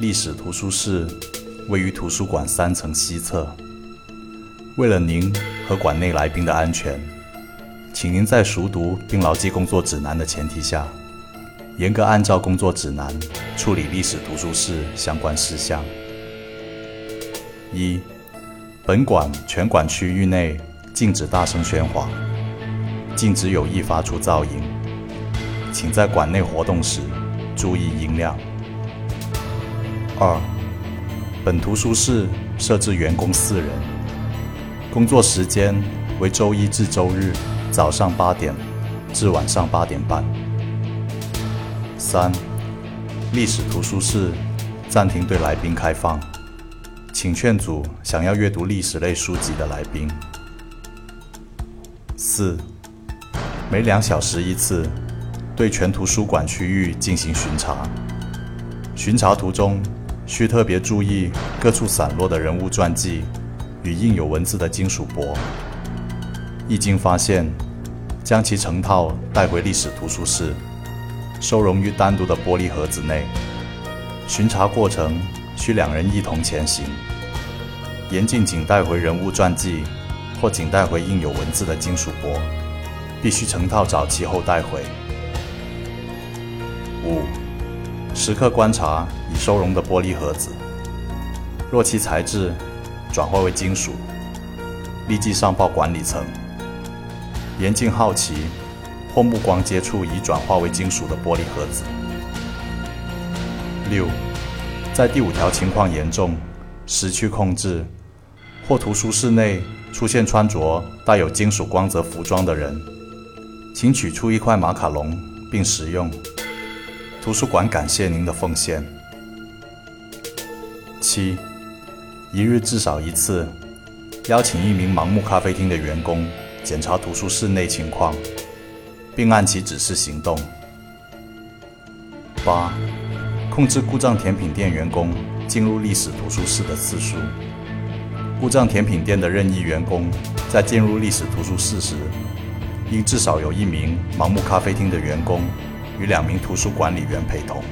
历史图书室位于图书馆三层西侧。为了您和馆内来宾的安全，请您在熟读并牢记工作指南的前提下，严格按照工作指南处理历史图书室相关事项。一、本馆全馆区域内禁止大声喧哗，禁止有意发出噪音，请在馆内活动时注意音量。二、本图书室设置员工四人，工作时间为周一至周日早上八点至晚上八点半。三、历史图书室暂停对来宾开放。请劝阻想要阅读历史类书籍的来宾。四，每两小时一次，对全图书馆区域进行巡查。巡查途中，需特别注意各处散落的人物传记与印有文字的金属箔。一经发现，将其成套带回历史图书室，收容于单独的玻璃盒子内。巡查过程。需两人一同前行，严禁仅带回人物传记或仅带回印有文字的金属箔，必须成套找齐后带回。五，时刻观察已收容的玻璃盒子，若其材质转化为金属，立即上报管理层。严禁好奇或目光接触已转化为金属的玻璃盒子。六。在第五条情况严重、失去控制，或图书室内出现穿着带有金属光泽服装的人，请取出一块马卡龙并食用。图书馆感谢您的奉献。七，一日至少一次，邀请一名盲目咖啡厅的员工检查图书室内情况，并按其指示行动。八。控制故障甜品店员工进入历史图书室的次数。故障甜品店的任意员工在进入历史图书室时，应至少有一名盲目咖啡厅的员工与两名图书管理员陪同。